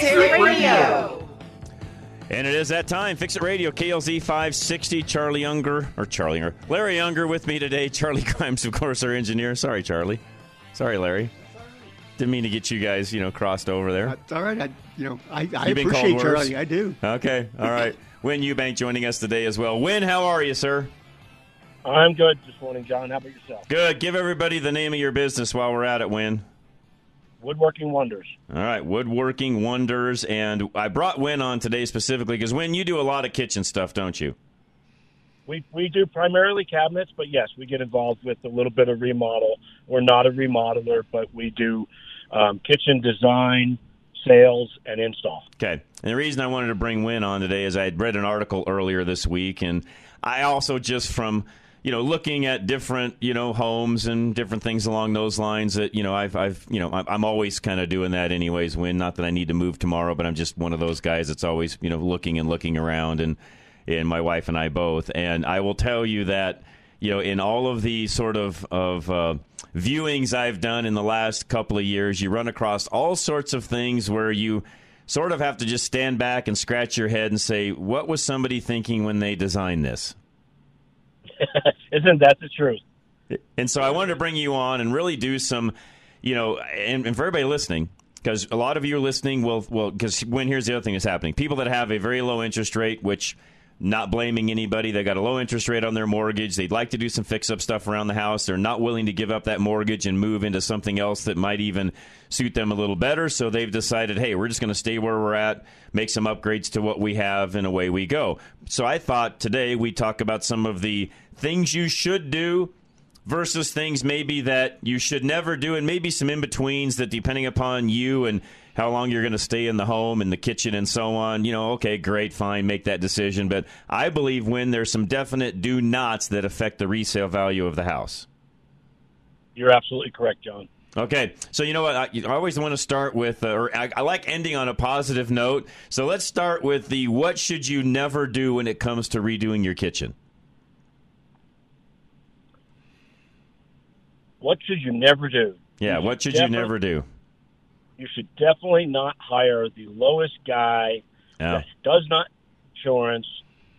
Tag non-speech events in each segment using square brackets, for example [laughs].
Fix It Radio. And it is that time. Fix It Radio, KLZ 560. Charlie Younger, or Charlie Younger, Larry Younger with me today. [laughs] Charlie Grimes, of course, our engineer. Sorry, Charlie. Sorry, Larry. Didn't mean to get you guys, you know, crossed over there. That's all right. I, you know, I, I You been appreciate? Charlie. I do. Okay, all right. [laughs] Win Eubank joining us today as well. Win, how are you, sir? I'm good this morning, John. How about yourself? Good. Give everybody the name of your business while we're at it, Win. Woodworking Wonders. All right, Woodworking Wonders. And I brought Win on today specifically because, Win, you do a lot of kitchen stuff, don't you? We we do primarily cabinets, but yes, we get involved with a little bit of remodel. We're not a remodeler, but we do um, kitchen design, sales, and install. Okay. And the reason I wanted to bring Win on today is I had read an article earlier this week, and I also just from you know looking at different you know homes and different things along those lines that you know I've I've you know I'm always kind of doing that anyways. When not that I need to move tomorrow, but I'm just one of those guys that's always you know looking and looking around, and and my wife and I both. And I will tell you that you know in all of the sort of of uh, viewings I've done in the last couple of years, you run across all sorts of things where you sort of have to just stand back and scratch your head and say, what was somebody thinking when they designed this? [laughs] Isn't that the truth? And so I wanted to bring you on and really do some, you know, and, and for everybody listening, because a lot of you are listening will, well, because when here's the other thing that's happening people that have a very low interest rate, which not blaming anybody, they got a low interest rate on their mortgage. They'd like to do some fix up stuff around the house. They're not willing to give up that mortgage and move into something else that might even suit them a little better. So they've decided, hey, we're just going to stay where we're at, make some upgrades to what we have, and away we go. So I thought today we talk about some of the things you should do versus things maybe that you should never do, and maybe some in betweens that, depending upon you and how long you're going to stay in the home and the kitchen and so on, you know, okay, great, fine, make that decision. But I believe Win there's some definite do nots that affect the resale value of the house. You're absolutely correct, John. Okay, so you know what? I, I always want to start with, uh, or I, I like ending on a positive note. So let's start with the what should you never do when it comes to redoing your kitchen? What should you never do? Yeah, what should you never do? You should definitely not hire the lowest guy that does not insurance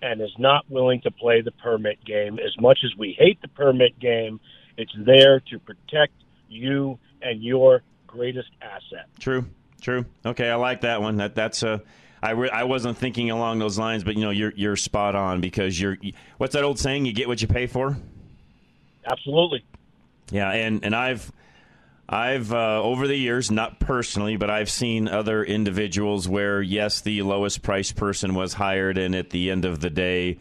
and is not willing to play the permit game. As much as we hate the permit game, it's there to protect you and your greatest asset. True, true. Okay, I like that one. That that's uh, I re- I wasn't thinking along those lines, but you know you're you're spot on because you're what's that old saying? You get what you pay for. Absolutely. Yeah, and and I've I've uh, over the years, not personally, but I've seen other individuals where yes, the lowest price person was hired, and at the end of the day.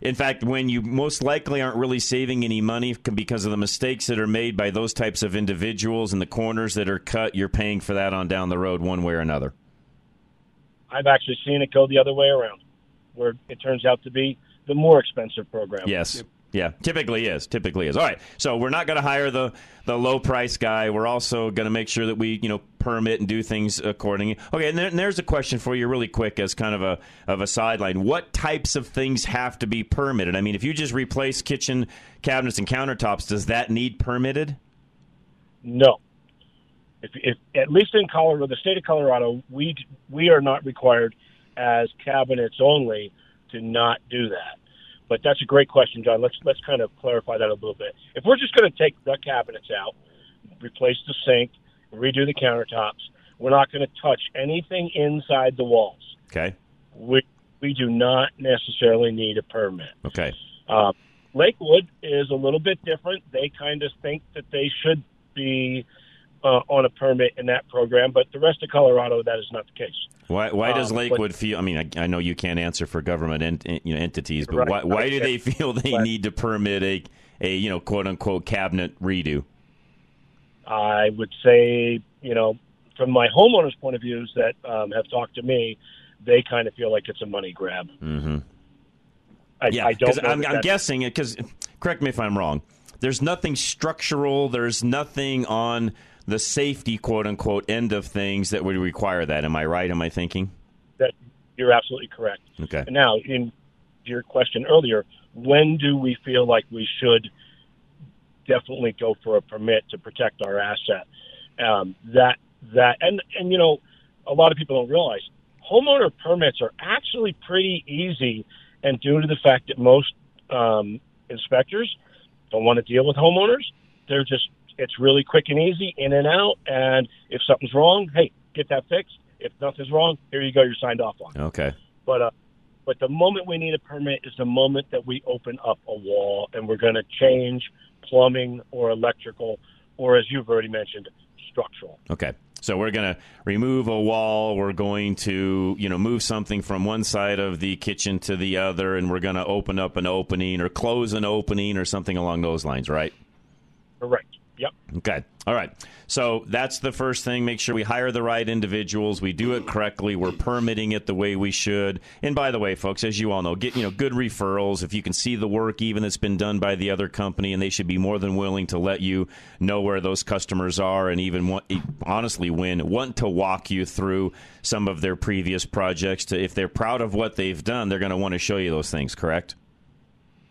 In fact, when you most likely aren't really saving any money because of the mistakes that are made by those types of individuals and the corners that are cut, you're paying for that on down the road one way or another. I've actually seen it go the other way around, where it turns out to be the more expensive program. Yes. Yeah, typically is. Typically is. All right. So we're not going to hire the the low price guy. We're also going to make sure that we you know permit and do things accordingly. Okay. And, there, and there's a question for you, really quick, as kind of a of a sideline. What types of things have to be permitted? I mean, if you just replace kitchen cabinets and countertops, does that need permitted? No. If, if at least in Colorado, the state of Colorado, we we are not required as cabinets only to not do that. But that's a great question, John. Let's let's kind of clarify that a little bit. If we're just going to take the cabinets out, replace the sink, redo the countertops, we're not going to touch anything inside the walls. Okay. We we do not necessarily need a permit. Okay. Uh, Lakewood is a little bit different. They kind of think that they should be uh, on a permit in that program, but the rest of Colorado, that is not the case. Why, why does Um, but- Lakewood feel? I mean, I, I know you can't answer for government ent, you know, entities, but Right. why, why do they feel they But- need to permit a, a you know quote unquote cabinet redo? I would say, you know, from my homeowners' point of views that um, have talked to me, they kind of feel like it's a money grab. Mm-hmm. I, yeah, I don't. know I'm, I'm guessing it because. Correct me if I'm wrong. There's nothing structural. There's nothing on the safety quote unquote end of things that would require that. Am I right? Am I thinking? that you're absolutely correct. Okay. Now, in your question earlier, when do we feel like we should definitely go for a permit to protect our asset? Um, that that and and you know, a lot of people don't realize homeowner permits are actually pretty easy, and due to the fact that most um, inspectors don't want to deal with homeowners, they're just it's really quick and easy in and out. And if something's wrong, hey, get that fixed. If nothing's wrong, here you go, you're signed off on. Okay. But uh, but the moment we need a permit is the moment that we open up a wall and we're going to change plumbing or electrical, or as you've already mentioned, structural. Okay. So we're going to remove a wall. We're going to, you know, move something from one side of the kitchen to the other, and we're going to open up an opening or close an opening or something along those lines, right? Correct. Yep. Okay. All right. So that's the first thing. Make sure we hire the right individuals. We do it correctly. We're permitting it the way we should. And by the way, folks, as you all know, get you know good referrals. If you can see the work even that's been done by the other company, and they should be more than willing to let you know where those customers are, and even want, honestly, when want to walk you through some of their previous projects. To if they're proud of what they've done, they're going to want to show you those things. Correct.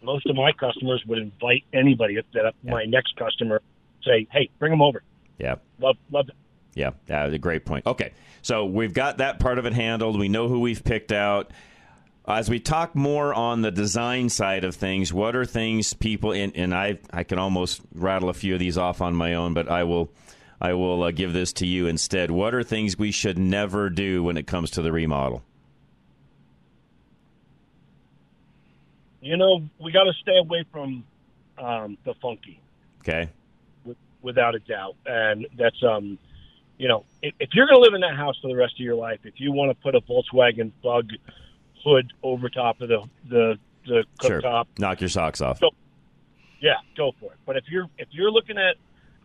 Most of my customers would invite anybody that my next customer say, "Hey, bring them over." Yeah. Love love. It. Yeah, that's a great point. Okay, so we've got that part of it handled. We know who we've picked out. As we talk more on the design side of things, what are things people and, and I I can almost rattle a few of these off on my own, but I will I will uh, give this to you instead. What are things we should never do when it comes to the remodel? You know, we got to stay away from um, the funky. Okay. Without a doubt. And that's um, you know, if, if you're going to live in that house for the rest of your life, if you want to put a Volkswagen Bug hood over top of the the the Sure. cooktop, Knock your socks off. So- yeah, go for it. But if you're if you're looking at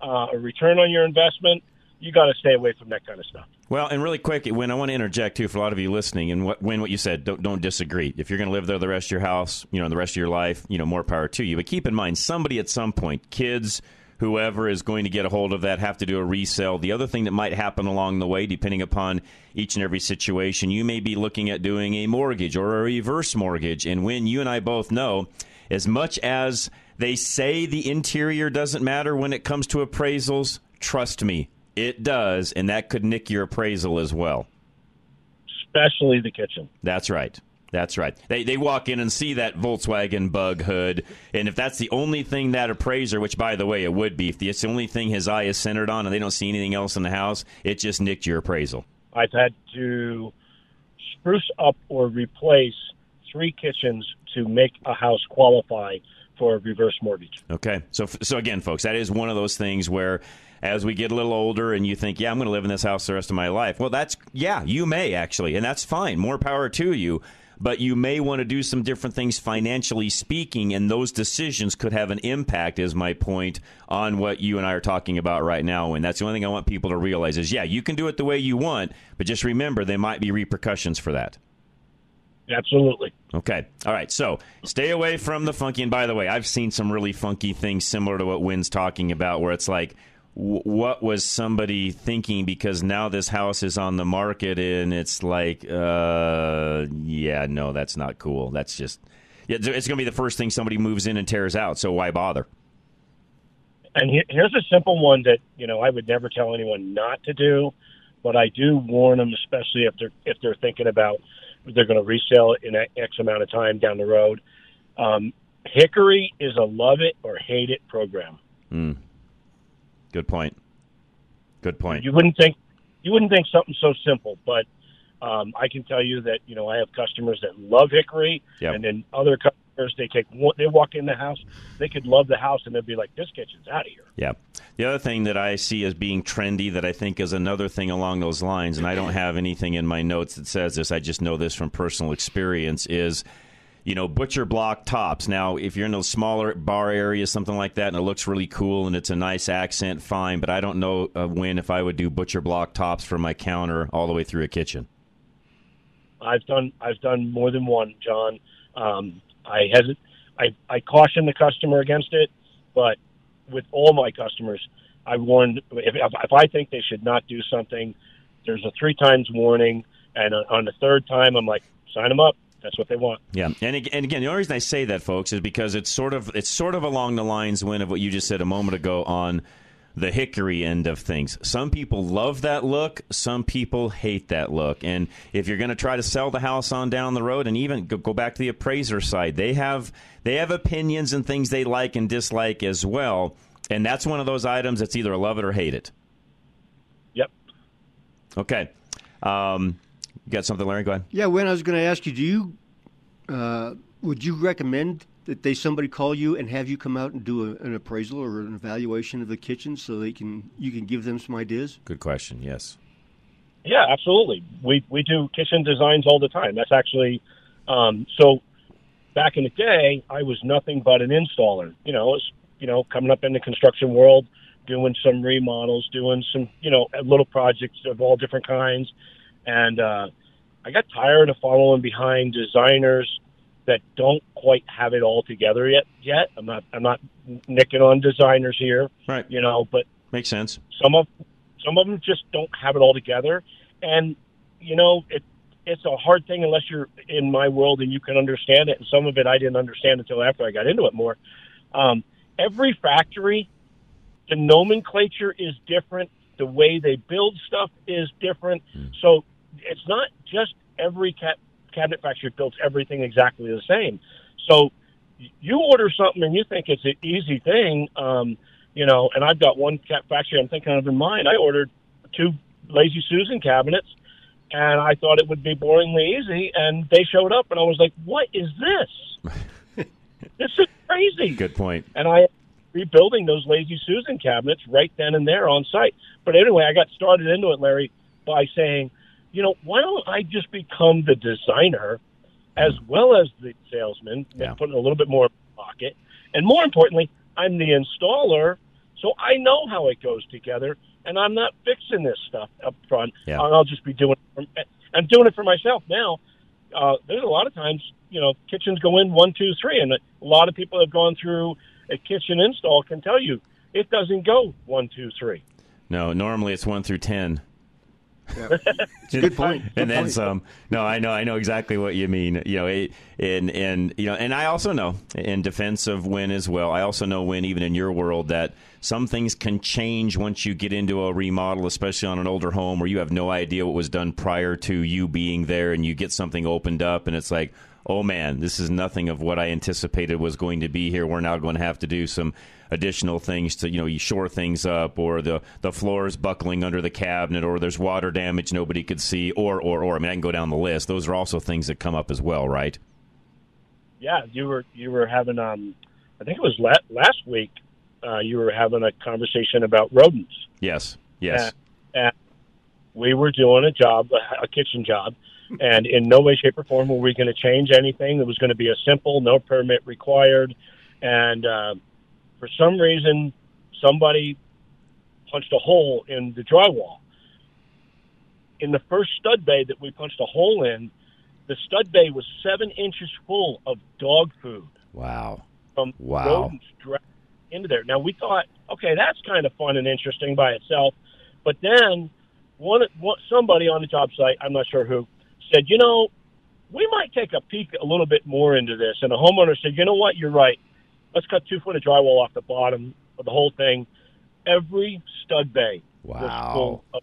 uh, a return on your investment, you got to stay away from that kind of stuff. Well, and really quick, Win I want to interject too for a lot of you listening, and what, when what you said, don't, don't disagree. If you're going to live there the rest of your house, you know, the rest of your life, you know, more power to you. But keep in mind, somebody at some point, kids, whoever is going to get a hold of that, have to do a resale. The other thing that might happen along the way, depending upon each and every situation, you may be looking at doing a mortgage or a reverse mortgage. And Win you and I both know, as much as they say the interior doesn't matter when it comes to appraisals, trust me, it does, and that could nick your appraisal as well. Especially the kitchen. That's right. That's right. They they walk in and see that Volkswagen Bug hood, and if that's the only thing that appraiser, which by the way it would be, if it's the only thing his eye is centered on, and they don't see anything else in the house, it just nicked your appraisal. I've had to spruce up or replace three kitchens to make a house qualify for a reverse mortgage. Okay. So so again, folks, that is one of those things where as we get a little older and you think, yeah, I'm going to live in this house the rest of my life. Well, that's yeah, you may actually, and that's fine. More power to you. But you may want to do some different things financially speaking, and those decisions could have an impact, is my point, on what you and I are talking about right now. And that's the only thing I want people to realize is, yeah, you can do it the way you want, but just remember there might be repercussions for that. Absolutely. Okay. All right. So stay away from the funky. And by the way, I've seen some really funky things similar to what Win's talking about, where it's like, w- what was somebody thinking? Because now this house is on the market, and it's like, uh, yeah, no, that's not cool. That's just, yeah, it's going to be the first thing somebody moves in and tears out. So why bother? And here's a simple one that you know I would never tell anyone not to do, but I do warn them, especially if they're if they're thinking about they're going to resell it in X amount of time down the road. Um, Hickory is a love it or hate it program. Mm. Good point. Good point. You wouldn't think you wouldn't think something so simple, but um, I can tell you that you know I have customers that love Hickory, Yep. and then other customers they take they walk in the house, they could love the house, and they'd be like, "This kitchen's out of here." Yeah. The other thing that I see as being trendy that I think is another thing along those lines, and I don't have anything in my notes that says this, I just know this from personal experience, is you know, butcher block tops. Now, if you're in a smaller bar area, something like that, and it looks really cool and it's a nice accent, fine. But I don't know uh, Win if I would do butcher block tops for my counter all the way through a kitchen. I've done I've done more than one, John. Um, I hesit I I caution the customer against it, but with all my customers, I warned if if I think they should not do something, there's a three times warning, and on the third time, I'm like, sign them up. That's what they want. Yeah, and and again, the only reason I say that, folks, is because it's sort of it's sort of along the lines, Win, of what you just said a moment ago on the hickory end of things. Some people love that look, some people hate that look. And if you're going to try to sell the house on down the road and even go, go back to the appraiser side, they have they have opinions and things they like and dislike as well. And that's one of those items that's either love it or hate it. Yep. Okay. Um, you got something, Larry? Go ahead. Yeah, Win I was going to ask you, do you uh, would you recommend that they somebody call you and have you come out and do a, an appraisal or an evaluation of the kitchen so they can you can give them some ideas? Good question. Yes. Yeah, absolutely. We we do kitchen designs all the time. That's actually um, so. Back in the day, I was nothing but an installer. You know, was, you know, coming up in the construction world, doing some remodels, doing some you know little projects of all different kinds, and uh, I got tired of following behind designers that don't quite have it all together yet. Yet I'm not I'm not nicking on designers here, right? You know, but makes sense. Some of some of them just don't have it all together, and you know it. It's a hard thing unless you're in my world and you can understand it. And some of it I didn't understand until after I got into it more. Um, every factory, the nomenclature is different. The way they build stuff is different. So it's not just every cat cabinet factory builds everything exactly the same. So you order something and you think it's an easy thing, um, you know, and I've got one cat factory I'm thinking of in mind. I ordered two Lazy Susan cabinets and I thought it would be boringly easy and they showed up and I was like, what is this? [laughs] this is crazy. Good point. And I rebuilding those Lazy Susan cabinets right then and there on site. But anyway, I got started into it, Larry, by saying, you know, why don't I just become the designer as well as the salesman, Yeah. putting a little bit more in my pocket, and more importantly, I'm the installer, so I know how it goes together, and I'm not fixing this stuff up front. Yeah. I'll just be doing it. For, I'm doing it for myself now. Uh, there's a lot of times, you know, kitchens go in one, two, three, and a lot of people have gone through a kitchen install can tell you it doesn't go one, two, three. No, normally it's one through ten. A good point. and then point. some. No, I know, I know exactly what you mean. You know, it, and and you know, and I also know in defense of Win as well. I also know Win, even in your world, that some things can change once you get into a remodel, especially on an older home where you have no idea what was done prior to you being there, and you get something opened up, and it's like. Oh man, this is nothing of what I anticipated was going to be here. We're now going to have to do some additional things to, you know, you shore things up, or the the floor is buckling under the cabinet, or there's water damage nobody could see, or or or. I mean, I can go down the list. Those are also things that come up as well, right? Yeah, you were you were having um, I think it was la- last week. Uh, you were having a conversation about rodents. Yes, yes. And, and we were doing a job, a, a kitchen job, and in no way, shape, or form were we going to change anything. It was going to be a simple, no permit required. And uh, for some reason, somebody punched a hole in the drywall. In the first stud bay that we punched a hole in, the stud bay was seven inches full of dog food Wow. from Wow. rodents dragged into there. Now we thought, okay, that's kind of fun and interesting by itself, but then one, one somebody on the job site, I'm not sure who, said, you know, we might take a peek a little bit more into this. And the homeowner said, you know what, you're right. Let's cut two foot of drywall off the bottom of the whole thing. Every stud bay Wow. of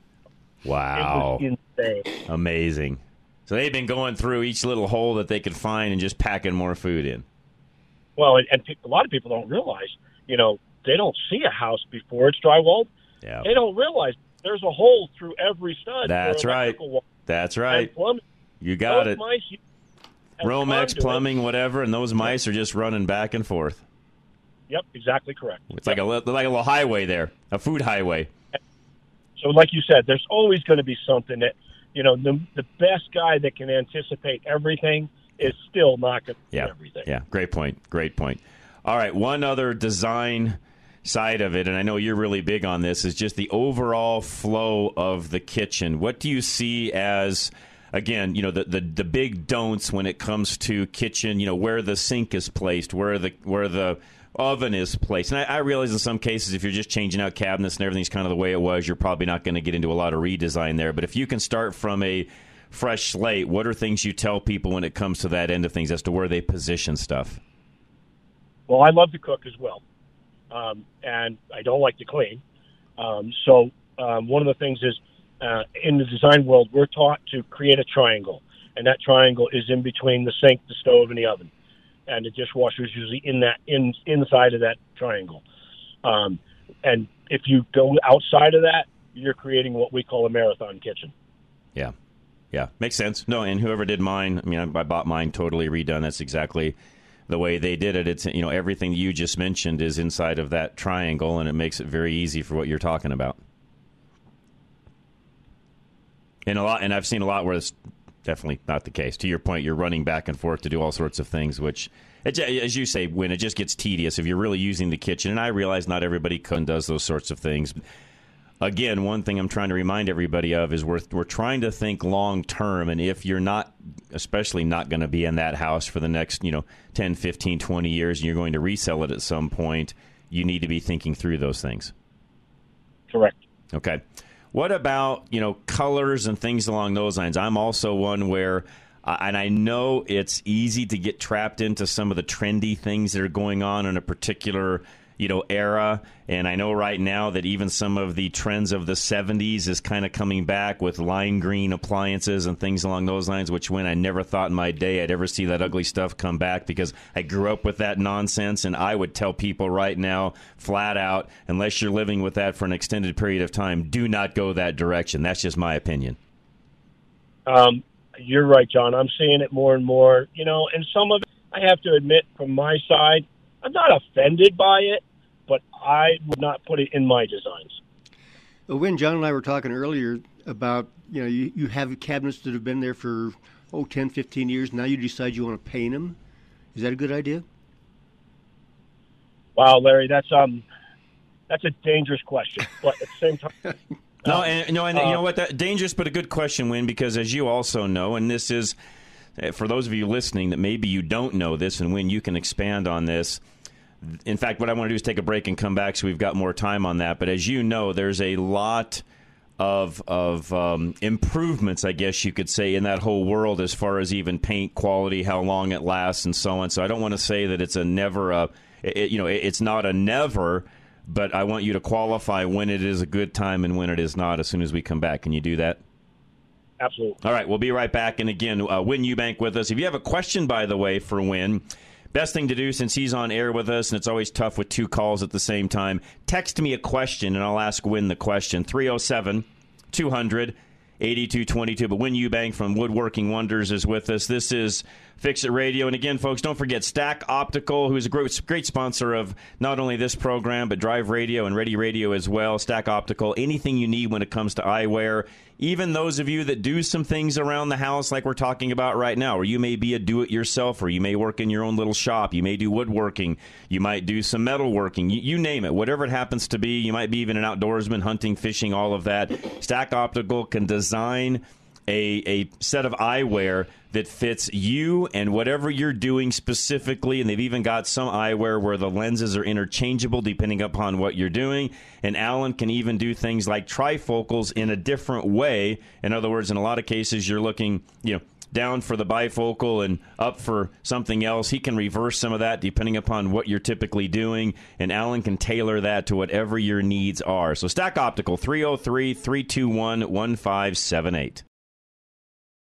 Wow. it was insane. Amazing. So they've been going through each little hole that they could find and just packing more food in. Well, and, and a lot of people don't realize, you know, they don't see a house before it's drywalled. Yeah. They don't realize there's a hole through every stud. That's right. That's right. You got Those it. mice Romex plumbing, whatever, and those mice are just running back and forth. Yep, exactly correct. It's like a like a little highway there, a food highway. So, like you said, there's always going to be something that, you know, the, the best guy that can anticipate everything is still not going to Yeah. everything. Yeah, great point. Great point. All right, one other design side of it, and I know you're really big on this, is just the overall flow of the kitchen. What do you see as again, you know, the, the the big don'ts when it comes to kitchen, you know, where the sink is placed, where the where the oven is placed. And I, I realize in some cases, if you're just changing out cabinets and everything's kind of the way it was, you're probably not going to get into a lot of redesign there. But if you can start from a fresh slate, what are things you tell people when it comes to that end of things as to where they position stuff? Well, I love to cook as well, um, and I don't like to clean. Um, so um, one of the things is uh, in the design world, we're taught to create a triangle, and that triangle is in between the sink, the stove, and the oven, and the dishwasher is usually in that in inside of that triangle. Um, and if you go outside of that, you're creating what we call a marathon kitchen. Yeah. Yeah, makes sense. No, and whoever did mine, I mean, I, I bought mine totally redone. That's exactly the way they did it. It's you know everything you just mentioned is inside of that triangle, and it makes it very easy for what you're talking about. And a lot, and I've seen a lot where it's definitely not the case. To your point, you're running back and forth to do all sorts of things, which, as you say, Win it just gets tedious if you're really using the kitchen. And I realize not everybody can does those sorts of things again, one thing I'm trying to remind everybody of is we're we're trying to think long term, and if you're not, especially not going to be in that house for the next you know 10, 15, 20 years, and you're going to resell it at some point, you need to be thinking through those things. Correct. Okay. What about you know colors and things along those lines? I'm also one where. Uh, and I know it's easy to get trapped into some of the trendy things that are going on in a particular you know era. And I know right now that even some of the trends of the 70s is kind of coming back with lime green appliances and things along those lines. Which Win I never thought in my day I'd ever see that ugly stuff come back because I grew up with that nonsense. And I would tell people right now, flat out, unless you're living with that for an extended period of time, do not go that direction. That's just my opinion. Um, you're right, John. I'm seeing it more and more. You know, and some of it, I have to admit, from my side, I'm not offended by it I would not put it in my designs. Win, John and I were talking earlier about, you know, you, you have cabinets that have been there for, oh, 10, 15 years. Now you decide you want to paint them. Is that a good idea? Wow, Larry, that's um, that's a dangerous question. But at the same time, [laughs] no, and you know, and uh, you know what? That dangerous, but a good question, Win, because as you also know, and this is eh, for those of you listening that maybe you don't know this, and Win you can expand on this in fact, what I want to do is take a break and come back so we've got more time on that. But as you know, there's a lot of of um, improvements, I guess you could say, in that whole world as far as even paint quality, how long it lasts, and so on. So I don't want to say that it's a never a, it, you know, it's not a never, but I want you to qualify when it is a good time and when it is not. As soon as we come back, can you do that? Absolutely. All right, we'll be right back. And again, uh, Win Eubank with us. If you have a question, by the way, for Win Best thing to do since he's on air with us, and it's always tough with two calls at the same time, text me a question and I'll ask Win the question. 307 200 8222. But Win Eubank from Woodworking Wonders is with us. This is Fix It Radio. And again, folks, don't forget Stack Optical, who's a great, great sponsor of not only this program, but Drive Radio and Ready Radio as well. Stack Optical, anything you need when it comes to eyewear even those of you that do some things around the house, like we're talking about right now, or you may be a do it yourself, or you may work in your own little shop, you may do woodworking, you might do some metalworking, you, you name it, whatever it happens to be, you might be even an outdoorsman, hunting, fishing, all of that. Stack Optical can design a, a set of eyewear that fits you and whatever you're doing specifically. And they've even got some eyewear where the lenses are interchangeable depending upon what you're doing. And Alan can even do things like trifocals in a different way. In other words, in a lot of cases, you're looking, you know, down for the bifocal and up for something else. He can reverse some of that depending upon what you're typically doing, and Alan can tailor that to whatever your needs are. So, Stack Optical 303 321 1578.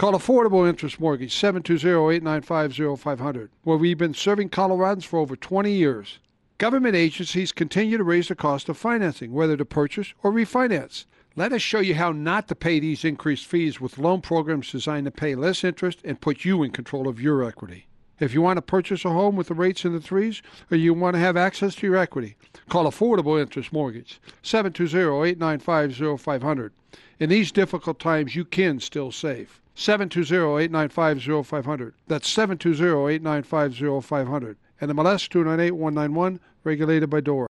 Call Affordable Interest Mortgage 720-895-0500, where we've been serving Coloradans for over 20 years. Government agencies continue to raise the cost of financing, whether to purchase or refinance. Let us show you how not to pay these increased fees with loan programs designed to pay less interest and put you in control of your equity. If you want to purchase a home with the rates in the threes or you want to have access to your equity, call Affordable Interest Mortgage 720-895-0500. In these difficult times, you can still save. 720-895-0500. That's 720-895-0500. And the MLS 298-191, regulated by DORA.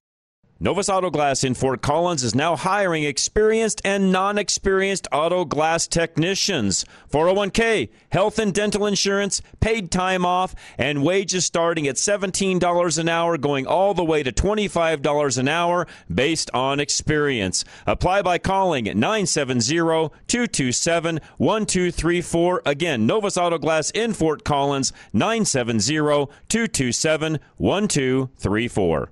Novus Auto Glass in Fort Collins is now hiring experienced and non experienced auto glass technicians. 401k, health and dental insurance, paid time off, and wages starting at $17 an hour, going all the way to $25 an hour based on experience. Apply by calling 970 227 1234. Again, Novus Auto Glass in Fort Collins, 970 227 1234.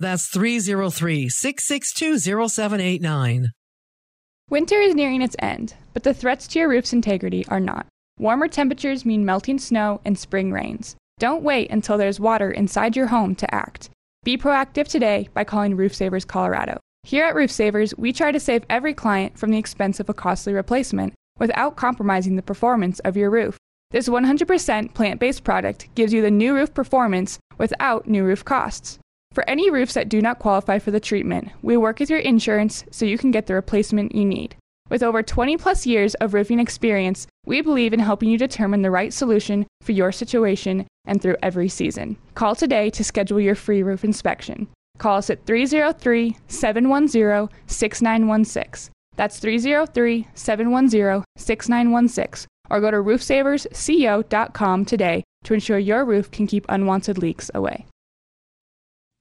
That's 303 662 0789. Winter is nearing its end, but the threats to your roof's integrity are not. Warmer temperatures mean melting snow and spring rains. Don't wait until there's water inside your home to act. Be proactive today by calling Roof Savers Colorado. Here at Roof Savers, we try to save every client from the expense of a costly replacement without compromising the performance of your roof. This 100% plant based product gives you the new roof performance without new roof costs. For any roofs that do not qualify for the treatment, we work with your insurance so you can get the replacement you need. With over 20 plus years of roofing experience, we believe in helping you determine the right solution for your situation and through every season. Call today to schedule your free roof inspection. Call us at 303 710 6916. That's 303 710 6916. Or go to roofsaversco.com today to ensure your roof can keep unwanted leaks away.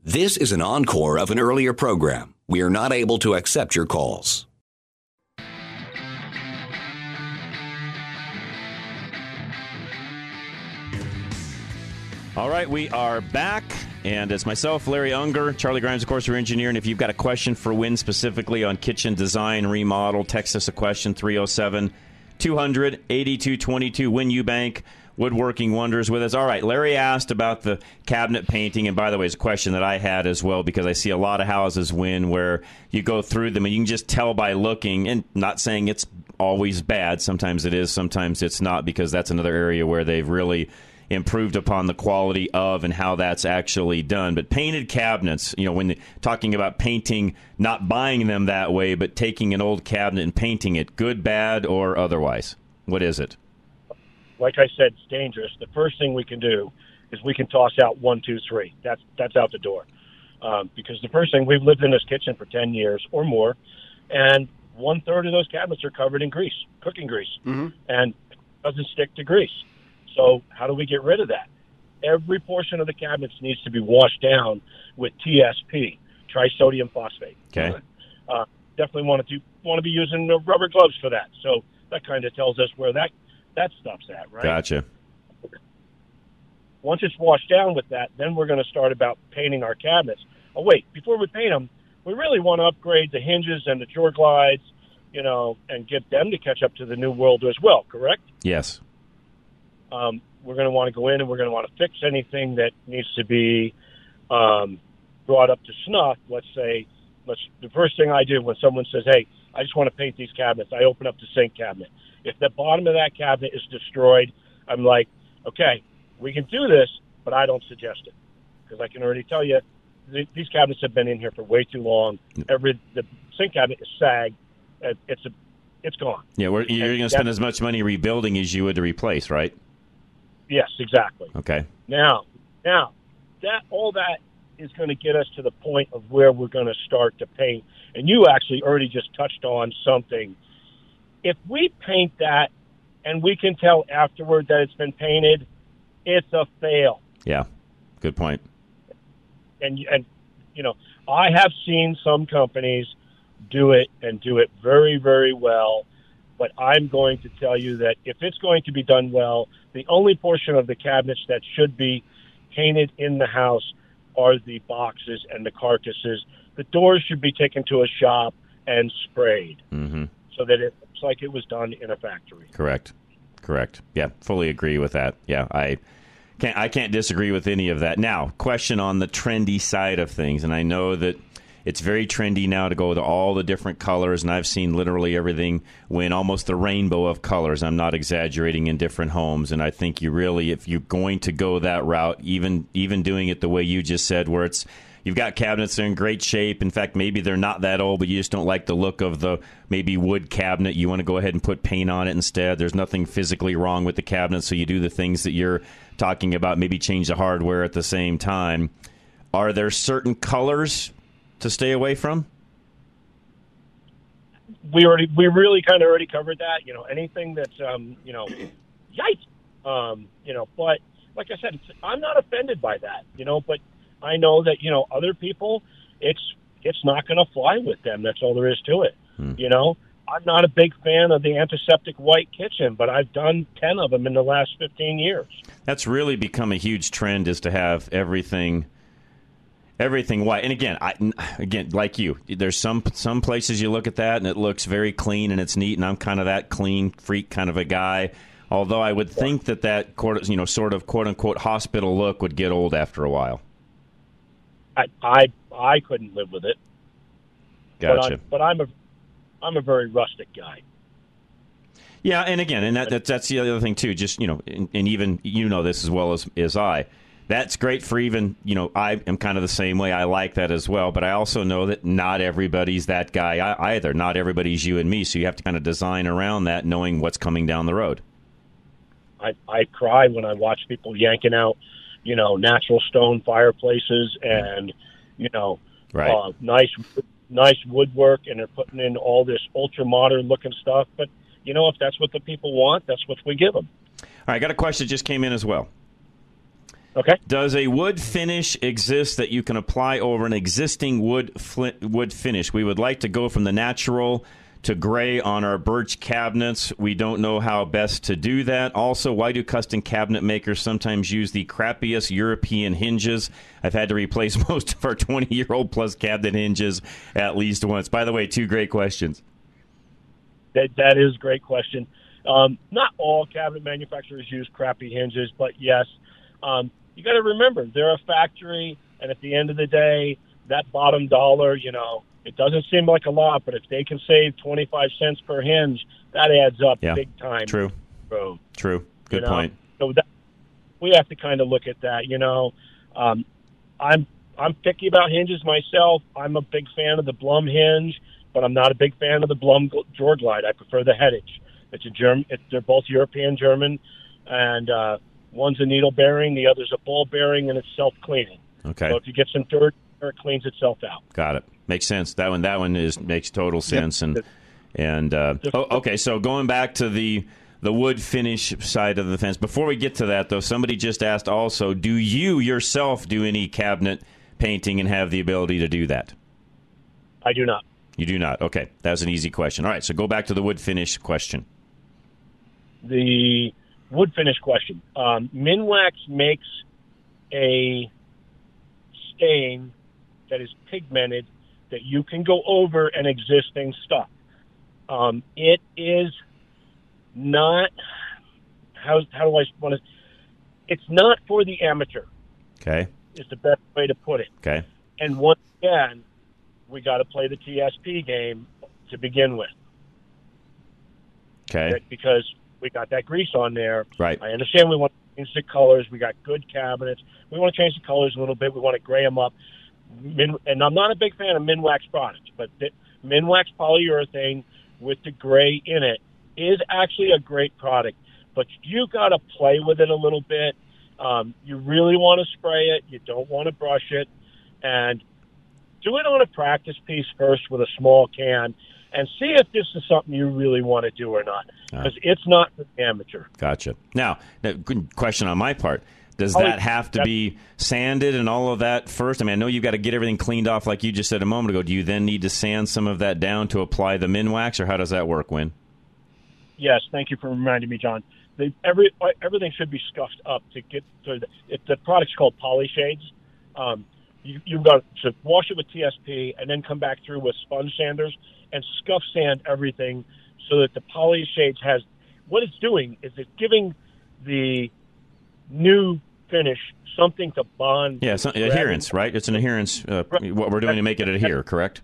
This is an encore of an earlier program. We are not able to accept your calls. All right, we are back. And it's myself, Larry Unger, Charlie Grimes, of course, our engineer. And if you've got a question for Win specifically on kitchen design, remodel, text us a question 307 200 8222 Win Eubank woodworking wonders with us. All right, Larry asked about the cabinet painting, and by the way, it's a question that I had as well because I see a lot of houses Win where you go through them and you can just tell by looking, and not saying it's always bad. Sometimes it is, sometimes it's not, because that's another area where they've really improved upon the quality of and how that's actually done. But painted cabinets, you know, when talking about painting, not buying them that way, but taking an old cabinet and painting it, good, bad, or otherwise, what is it? Like I said, it's dangerous. The first thing we can do is we can toss out one, two, three. That's that's out the door. Um, because the first thing we've lived in this kitchen for ten years or more, and one third of those cabinets are covered in grease, cooking grease, mm-hmm. and it doesn't stick to grease. So how do we get rid of that? every portion of the cabinets needs to be washed down with TSP, trisodium phosphate. Okay. Uh, definitely want to do, want to be using rubber gloves for that. So that kind of tells us where that that stuff's at, right? Gotcha. Once it's washed down with that, then we're going to start about painting our cabinets. Oh wait, before we paint them, we really want to upgrade the hinges and the drawer glides, you know, and get them to catch up to the new world as well. Correct? Yes. Um, we're going to want to go in and we're going to want to fix anything that needs to be um, brought up to snuff. Let's say, let's the first thing I do when someone says, "Hey, I just want to paint these cabinets," I open up the sink cabinet. If the bottom of that cabinet is destroyed, I'm like, "Okay, we can do this, but I don't suggest it because I can already tell you th- these cabinets have been in here for way too long. Every the sink cabinet is sagged. It- It's a, it's gone. Yeah, we're, you're going to spend as much money rebuilding as you would to replace, right? Yes, exactly. Okay. Now, now that all that is going to get us to the point of where we're going to start to paint. And you actually already just touched on something. If we paint that and we can tell afterward that it's been painted, it's a fail. Yeah. Good point. And and you know, I have seen some companies do it and do it very very well. But I'm going to tell you that if it's going to be done well, the only portion of the cabinets that should be painted in the house are the boxes and the carcasses. The doors should be taken to a shop and sprayed Mm-hmm. so that it like it was done in a factory. Correct. Correct. Yeah, fully agree with that. Yeah, I can't I can't disagree with any of that. Now, question on the trendy side of things, and I know that it's very trendy now to go to all the different colors, and I've seen literally everything Win almost the rainbow of colors. I'm not exaggerating in different homes, and I think you really, if you're going to go that route, even even doing it the way you just said, where it's You've got cabinets that are in great shape. In fact, maybe they're not that old, but you just don't like the look of the maybe wood cabinet. You want to go ahead and put paint on it instead. There's nothing physically wrong with the cabinet, so you do the things that you're talking about. Maybe change the hardware at the same time. Are there certain colors to stay away from? we already we really kind of already covered that. You know, anything that's um, you know, yikes. Um, you know, but like I said, I'm not offended by that. You know, but I know that you know other people, it's it's not going to fly with them. That's all there is to it. Hmm. You know, I'm not a big fan of the antiseptic white kitchen, but I've done ten of them in the last 15 years. That's really become a huge trend is to have everything everything white. And again, I again like you, there's some some places you look at that and it looks very clean and it's neat and I'm kind of that clean freak kind of a guy. Although I would think that that you know sort of quote unquote hospital look would get old after a while. I I I couldn't live with it. But Gotcha. I'm, but I'm a I'm a very rustic guy. Yeah, and again, and that, that that's the other thing too. Just you know, and, and even you know this as well as as I. That's great for even you know I am kind of the same way. I like that as well, but I also know that not everybody's that guy either. Not everybody's you and me, so you have to kind of design around that, knowing what's coming down the road. I I cry when I watch people yanking out, you know, natural stone fireplaces and you know, Right. uh, nice nice woodwork, and they're putting in all this ultra modern looking stuff. But you know, if that's what the people want, that's what we give them. All right, I got a question that just came in as well. Okay. Does a wood finish exist that you can apply over an existing wood fli- wood finish? We would like to go from the natural to gray on our birch cabinets. We don't know how best to do that. Also, why do custom cabinet makers sometimes use the crappiest European hinges? I've had to replace [laughs] most of our 20 year old plus cabinet hinges at least once. By the way, two great questions. That that is a great question. Um, not all cabinet manufacturers use crappy hinges, but yes, um, you got to remember they're a factory, and at the end of the day, that bottom dollar, you know, it doesn't seem like a lot, but if they can save twenty five cents per hinge, that adds up Yeah, big time. True. Road. True. Good you know? point. So that, we have to kind of look at that. You know, um, I'm I'm picky about hinges myself. I'm a big fan of the Blum hinge, but I'm not a big fan of the Blum drawer glide. I prefer the Hettich. It's a German. It, they're both European German, and uh, one's a needle bearing, the other's a ball bearing, and it's self cleaning. Okay. So if you get some dirt, it cleans itself out. Got it. Makes sense. That one. That one is makes total sense. And and uh, oh, okay. So going back to the the wood finish side of the fence. Before we get to that, though, somebody just asked also, do you yourself do any cabinet painting and have the ability to do that? I do not. You do not. Okay, that was an easy question. All right, so go back to the wood finish question. The wood finish question. Um, Minwax makes a stain that is pigmented that you can go over an existing stuff. Um, it is not how how do I want to? It's not for the amateur. Okay. Is the best way to put it. Okay. And once again, we got to play the TSP game to begin with. Okay. Because we got that grease on there. Right. I understand we want to change the colors. We got good cabinets. We want to change the colors a little bit. We want to gray them up. Min, and I'm not a big fan of Minwax products, but the, Minwax polyurethane with the gray in it is actually a great product. But you got to play with it a little bit. Um, you really want to spray it. You don't want to brush it, and do it on a practice piece first with a small can, and see if this is something you really want to do or not. Because it's not for the amateur. Gotcha. Now, now, good question on my part. Does Oh, that have to be sanded and all of that first? I mean, I know you've got to get everything cleaned off, like you just said a moment ago. Do you then need to sand some of that down to apply the Minwax, or how does that work, Win? Yes, thank you for reminding me, John. They, every everything should be scuffed up to get to the. If the product's called Polyshades, um, you, you've got to wash it with TSP and then come back through with sponge sanders and scuff sand everything so that the Polyshades has what it's doing is it's giving the new finish something to bond. Yeah, not, adherence, right? It's an adherence. Uh, what we're doing to make it adhere, correct?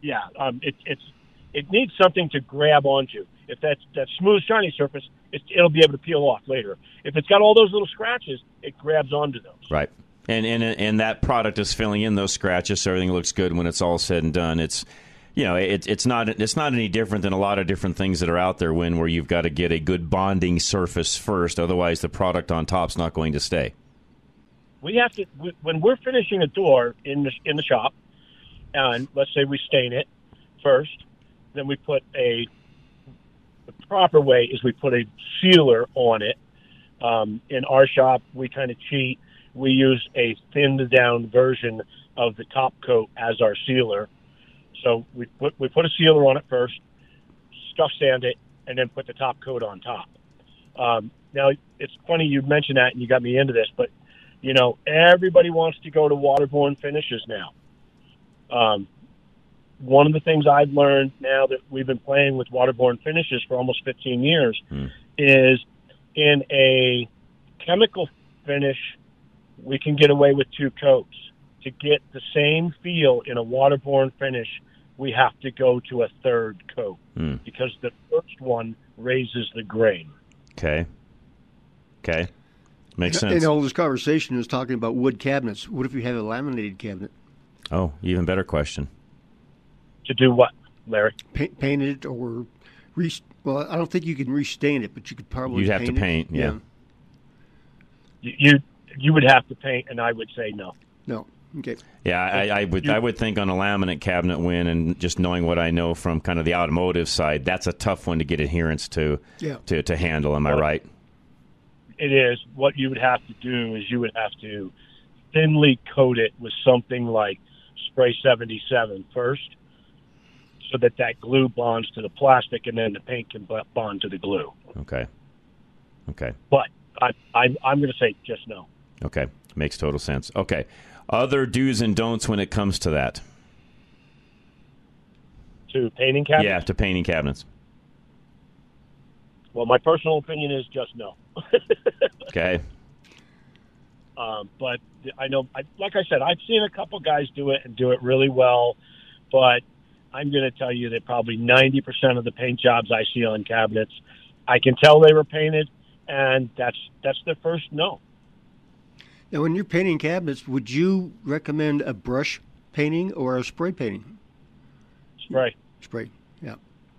Yeah, um, it, it's it needs something to grab onto. If that's that smooth, shiny surface, it, it'll be able to peel off later. If it's got all those little scratches, it grabs onto those. Right. And and and that product is filling in those scratches, so everything looks good when it's all said and done. It's you know, it, it's not it's not any different than a lot of different things that are out there. When where you've got to get a good bonding surface first, otherwise the product on top's not going to stay. We have to when we're finishing a door in the in the shop, and let's say we stain it first, then we put a the proper way is we put a sealer on it. Um, in our shop, we kind of cheat. We use a thinned down version of the top coat as our sealer. So we put we put a sealer on it first, scuff sand it, and then put the top coat on top. Um, now it's funny you mentioned that and you got me into this, but you know everybody wants to go to waterborne finishes now. Um, one of the things I've learned now that we've been playing with waterborne finishes for almost 15 years is in a chemical finish, we can get away with two coats. To get the same feel in a waterborne finish, we have to go to a third coat Hmm. because the first one raises the grain. Okay. Okay. Makes And sense. all this conversation is talking about wood cabinets. What if you have a laminated cabinet? Oh, even better question. To do what, Larry? Paint, paint it or re- well, I don't think you can restain it, but you could probably. You'd have to paint it. paint, yeah. You, you you would have to paint, and I would say no. No. Okay. Yeah, I, I would I would think on a laminate cabinet Win, and just knowing what I know from kind of the automotive side, that's a tough one to get adherence to Yeah. to, to handle. Am I right? It is. What you would have to do is you would have to thinly coat it with something like spray 77 first, so that that glue bonds to the plastic, and then the paint can bond to the glue. Okay. Okay. But I, I, I'm going to say just no. Okay. Makes total sense. Okay. Other do's and don'ts when it comes to that. To painting cabinets. Yeah, to painting cabinets. Well, my personal opinion is just no. [laughs] Okay. Um, but I know, I, like I said, I've seen a couple guys do it and do it really well. But I'm going to tell you that probably 90% of the paint jobs I see on cabinets, I can tell they were painted, and that's that's the first no. Now, when you're painting cabinets, would you recommend a brush painting or a spray painting? Spray. Spray. Yeah.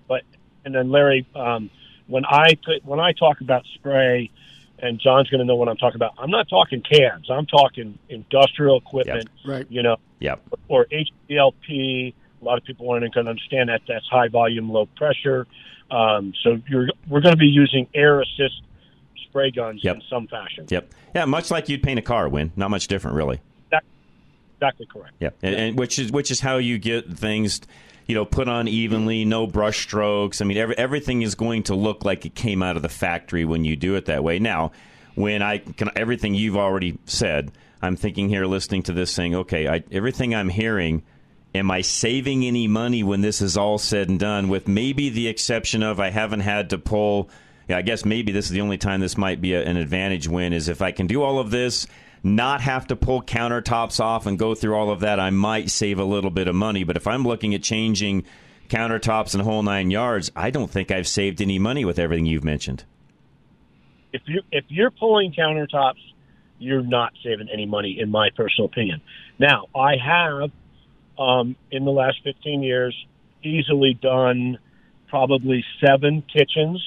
But and then Larry, um, when I put, when I talk about spray, and John's going to know what I'm talking about. I'm not talking cans. I'm talking industrial equipment. Right. You know. Yep. Or HVLP A lot of people aren't going to understand that that's high volume, low pressure. Um, so you're, we're going to be using air assist spray guns Yep. in some fashion. Yep. Yeah, much like you'd paint a car, Win. Not much different, really. That, exactly correct. Yeah, and, and which is which is how you get things, you know, put on evenly, no brush strokes. I mean, every, everything is going to look like it came out of the factory when you do it that way. Now, when I can, everything you've already said, I'm thinking here, listening to this, saying, okay, I, everything I'm hearing. Am I saving any money when this is all said and done? With maybe the exception of I haven't had to pull. Yeah, I guess maybe this is the only time this might be a, an advantage Win is if I can do all of this, not have to pull countertops off and go through all of that, I might save a little bit of money. But if I'm looking at changing countertops and whole nine yards, I don't think I've saved any money with everything you've mentioned. If you if you're pulling countertops, you're not saving any money, in my personal opinion. Now, I have um, in the last 15 years easily done probably seven kitchens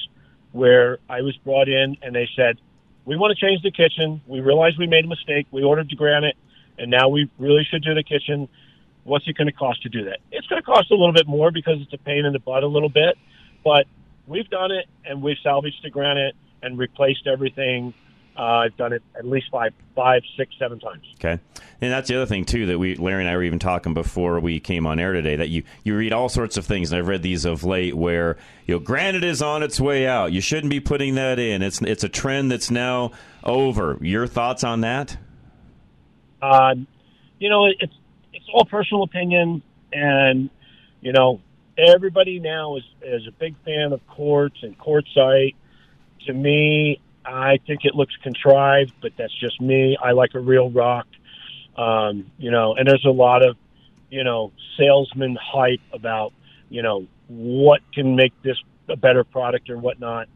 where I was brought in and they said, "We want to change the kitchen. We realized we made a mistake. We ordered the granite, and now we really should do the kitchen. What's it going to cost to do that? It's going to cost a little bit more because it's a pain in the butt a little bit, but we've done it and we've salvaged the granite and replaced everything. Uh, I've done it at least five, five, six, seven times. Okay, and that's the other thing too that we Larry and I were even talking before we came on air today. That you you read all sorts of things, and I've read these of late where you know granite is on its way out. You shouldn't be putting that in. It's it's a trend that's now over. Your thoughts on that? Um, you know, it's it's all personal opinion, and you know, everybody now is is a big fan of quartz and quartzite. To me, I think it looks contrived, but that's just me. I like a real rock, um, you know. And there's a lot of, you know, salesman hype about, you know, what can make this a better product or whatnot.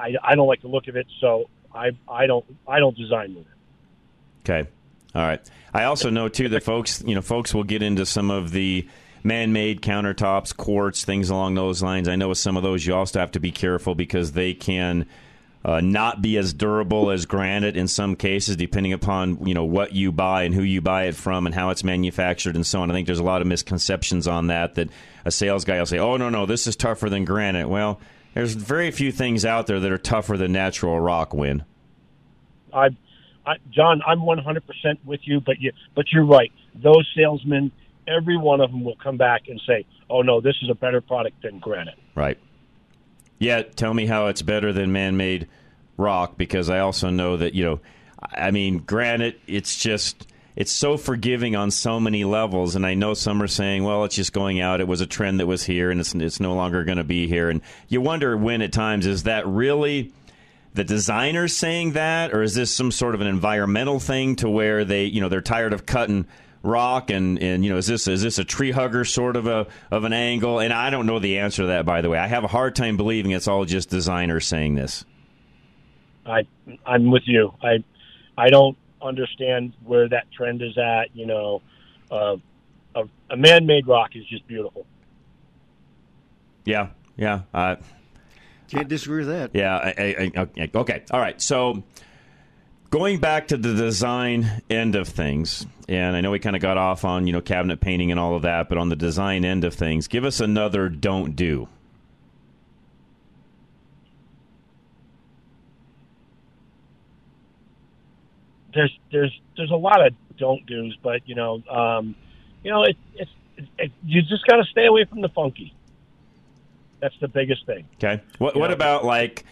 I, I don't like the look of it, so I I don't I don't design with it. Okay. All right. I also know too that folks, you know, folks will get into some of the man-made countertops, quartz, things along those lines. I know with some of those you also have to be careful because they can uh, not be as durable as granite in some cases, depending upon you know what you buy and who you buy it from and how it's manufactured and so on. I think there's a lot of misconceptions on that. That a sales guy will say, "Oh no, no, this is tougher than granite." Well, there's very few things out there that are tougher than natural rock. Win. I, I, John, I'm 100% with you, but you, but you're right. Those salesmen, every one of them will come back and say, "Oh no, this is a better product than granite." Right. Yeah, tell me how it's better than man-made rock because I also know that you know, I mean, granite. It's just it's so forgiving on so many levels, and I know some are saying, well, it's just going out. It was a trend that was here, and it's it's no longer going to be here. And you wonder when at times is that really the designers saying that, or is this some sort of an environmental thing to where they you know they're tired of cutting rock and and you know is this is this a tree hugger sort of a of an angle and I don't know the answer to that by the way I have a hard time believing it's all just designers saying this I, I'm with you. I, I don't understand where that trend is at. You know, uh, a, a man-made rock is just beautiful. yeah yeah uh, Can't disagree with that. yeah I, I, I, okay all right so going back to the design end of things and I know we kind of got off on you know cabinet painting and all of that but on the design end of things give us another don't do There's, there's, there's a lot of don't do's, but you know, um, you know, it, it's, it, it, you just got to stay away from the funky. That's the biggest thing. Okay. What what about like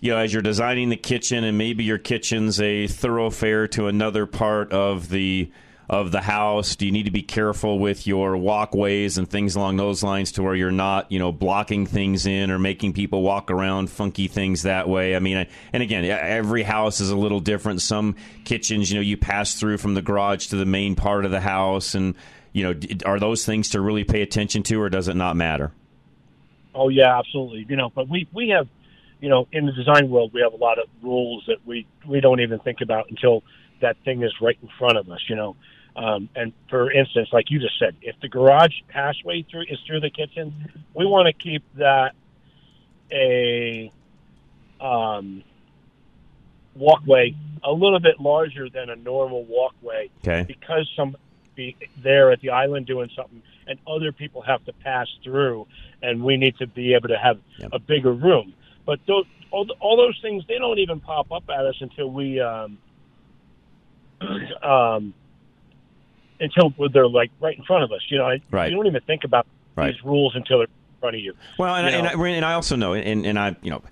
you know, as you're designing the kitchen and maybe your kitchen's a thoroughfare to another part of the of the house, do you need to be careful with your walkways and things along those lines to where you're not, you know, blocking things in or making people walk around funky things that way? I mean, I- and again, every house is a little different. Some kitchens, you know, you pass through from the garage to the main part of the house and you know, are those things to really pay attention to or does it not matter? Oh yeah, absolutely. You know, but we we have, you know, in the design world, we have a lot of rules that we we don't even think about until that thing is right in front of us. You know, um, and for instance, like you just said, if the garage passway through is through the kitchen, we want to keep that a um, walkway a little bit larger than a normal walkway Okay. because some be there at the island doing something and other people have to pass through, and we need to be able to have a bigger room. But those, all, all those things they don't even pop up at us until we um, [clears throat] um, until they're like right in front of us. You know, I, Right. you don't even think about Right. these rules until they're in front of you. Well, and, You and. I, and I also know, and, and I, you know,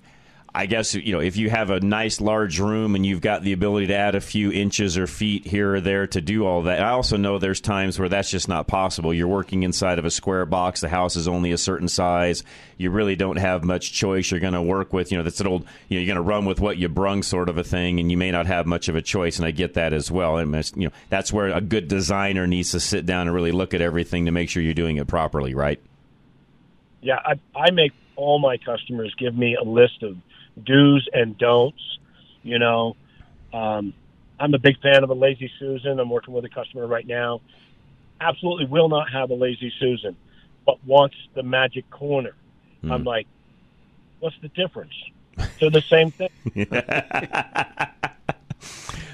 I guess you know if you have a nice large room and you've got the ability to add a few inches or feet here or there to do all that. I also know there's times where that's just not possible. You're working inside of a square box. The house is only a certain size. You really don't have much choice. You're going to work with, you know, that's an old, you know, you're going to run with what you brung sort of a thing, and you may not have much of a choice. And I get that as well. And you know, that's where a good designer needs to sit down and really look at everything to make sure you're doing it properly, right? Yeah, I, I make all my customers give me a list of do's and don'ts. You know, um, I'm a big fan of a lazy Susan. I'm working with a customer right now. Absolutely will not have a lazy Susan, but wants the magic corner. I'm like, what's the difference? They're the same thing. [laughs]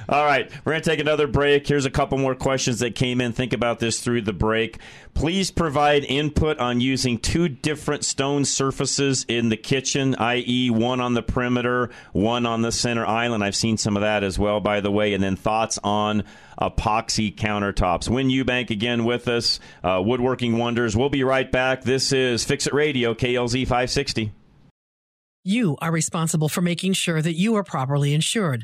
All right, we're going to take another break. Here's a couple more questions that came in. Think about this through the break. Please provide input on using two different stone surfaces in the kitchen, i.e., one on the perimeter, one on the center island. I've seen some of that as well, by the way. And then thoughts on epoxy countertops. Win Eubank again with us. Uh, Woodworking Wonders. We'll be right back. This is Fix It Radio, KLZ 560. You are responsible for making sure that you are properly insured,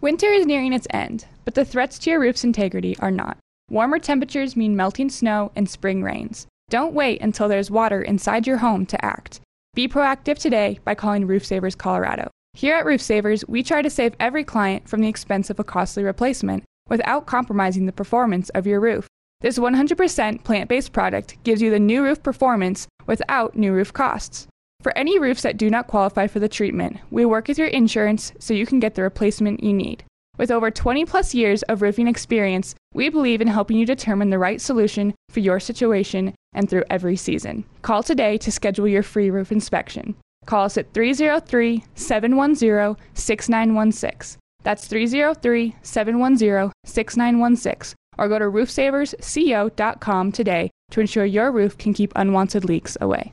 Winter is nearing its end, but the threats to your roof's integrity are not. Warmer temperatures mean melting snow and spring rains. Don't wait until there's water inside your home to act. Be proactive today by calling Roof Savers Colorado. Here at Roof Savers, we try to save every client from the expense of a costly replacement without compromising the performance of your roof. This 100% plant based product gives you the new roof performance without new roof costs. For any roofs that do not qualify for the treatment, we work with your insurance so you can get the replacement you need. With over 20 plus years of roofing experience, we believe in helping you determine the right solution for your situation and through every season. Call today to schedule your free roof inspection. Call us at 303 710 6916. That's 303 710 6916. Or go to roofsaversco.com today to ensure your roof can keep unwanted leaks away.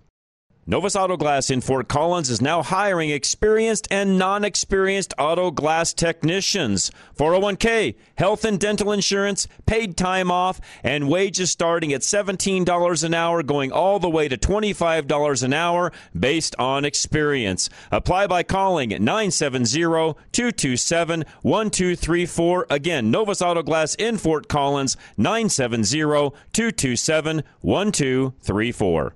Novus Auto Glass in Fort Collins is now hiring experienced and non experienced auto glass technicians. 401k, health and dental insurance, paid time off, and wages starting at $17 an hour, going all the way to $25 an hour based on experience. Apply by calling 970 227 1234. Again, Novus Auto Glass in Fort Collins, 970 227 1234.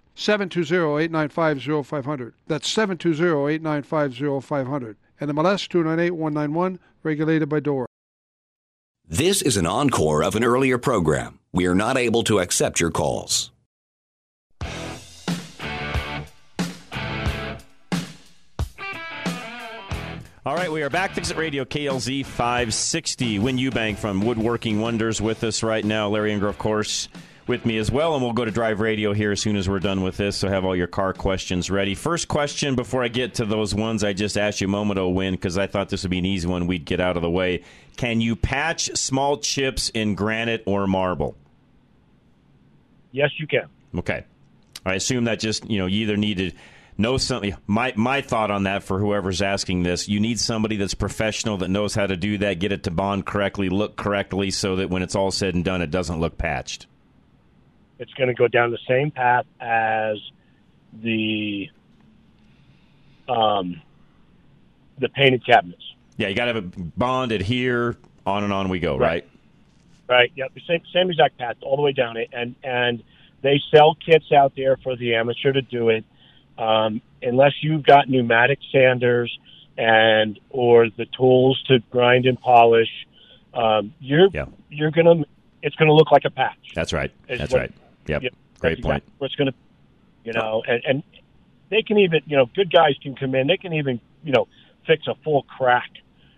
720-895-0500. That's 720-895-0500. And MLS 298-191, regulated by DORA. This is an encore of an earlier program. We are not able to accept your calls. All right, we are back. Fix It Radio, KLZ 560. Win Eubank from Woodworking Wonders with us right now. Larry Ingram, of course, with me as well. And we'll go to Drive Radio here as soon as we're done with this. So have all your car questions ready. First question before I get to those ones I just asked you a moment ago, Win, because I thought this would be an easy one we'd get out of the way. Can you patch small chips in granite or marble? Yes, you can. Okay. I assume that just, you know, you either need to know something. My, my thought on that for whoever's asking this, you need somebody that's professional that knows how to do that, get it to bond correctly, look correctly, so that when it's all said and done, it doesn't look patched. It's going to go down the same path as the um, the painted cabinets. Yeah, you got to have it bonded here. On and on we go, right? Right. Yeah, the same same exact path all the way down it, and and they sell kits out there for the amateur to do it. Um, unless you've got pneumatic sanders and or the tools to grind and polish, um, you're Yeah. you're gonna it's gonna look like a patch. That's right. That's what- right. Yep. Yep. Great That's point. exactly where it's gonna, you know, and and they can even you know good guys can come in. They can even you know fix a full crack.